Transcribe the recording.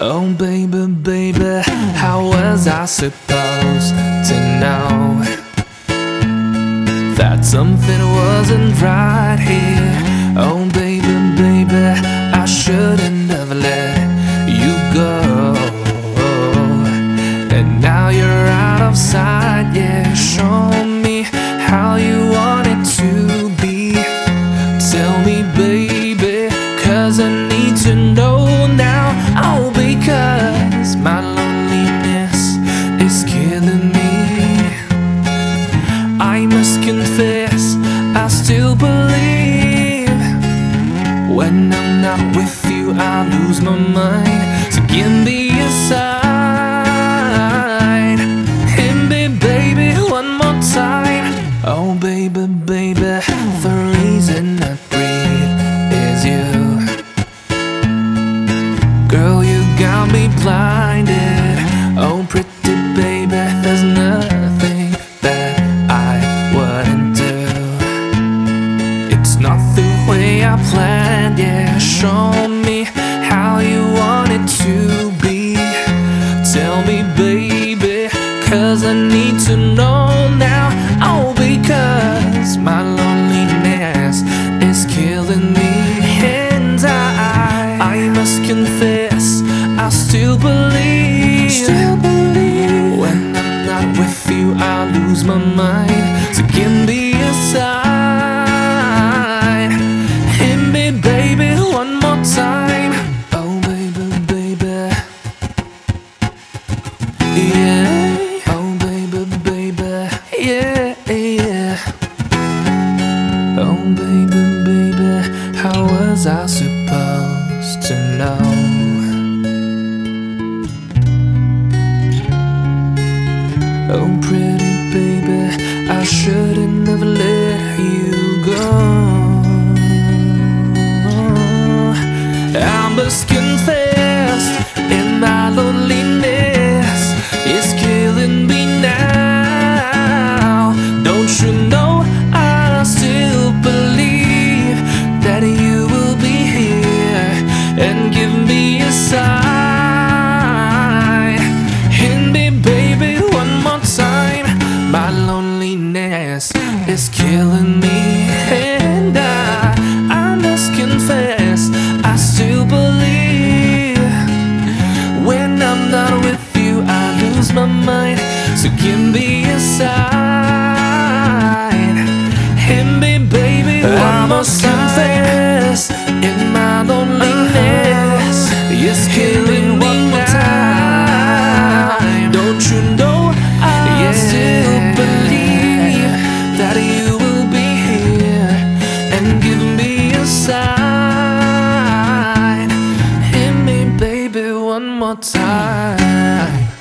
Oh, baby, baby, how was I supposed to know that something wasn't right here? Oh, baby, When I'm not with you, I lose my mind. So give me a sign. Hit me, baby, one more time. Oh, baby, baby, the reason I breathe is you. Girl, you got me blinded. Cause I need to know now. Oh, because my was I supposed to know? Oh, pretty baby, I shouldn't have let you go. I must loneliness is killing me, and I, I must confess, I still believe. When I'm not with you, I lose my mind. So give me a sign. Hit me, baby, one more sign.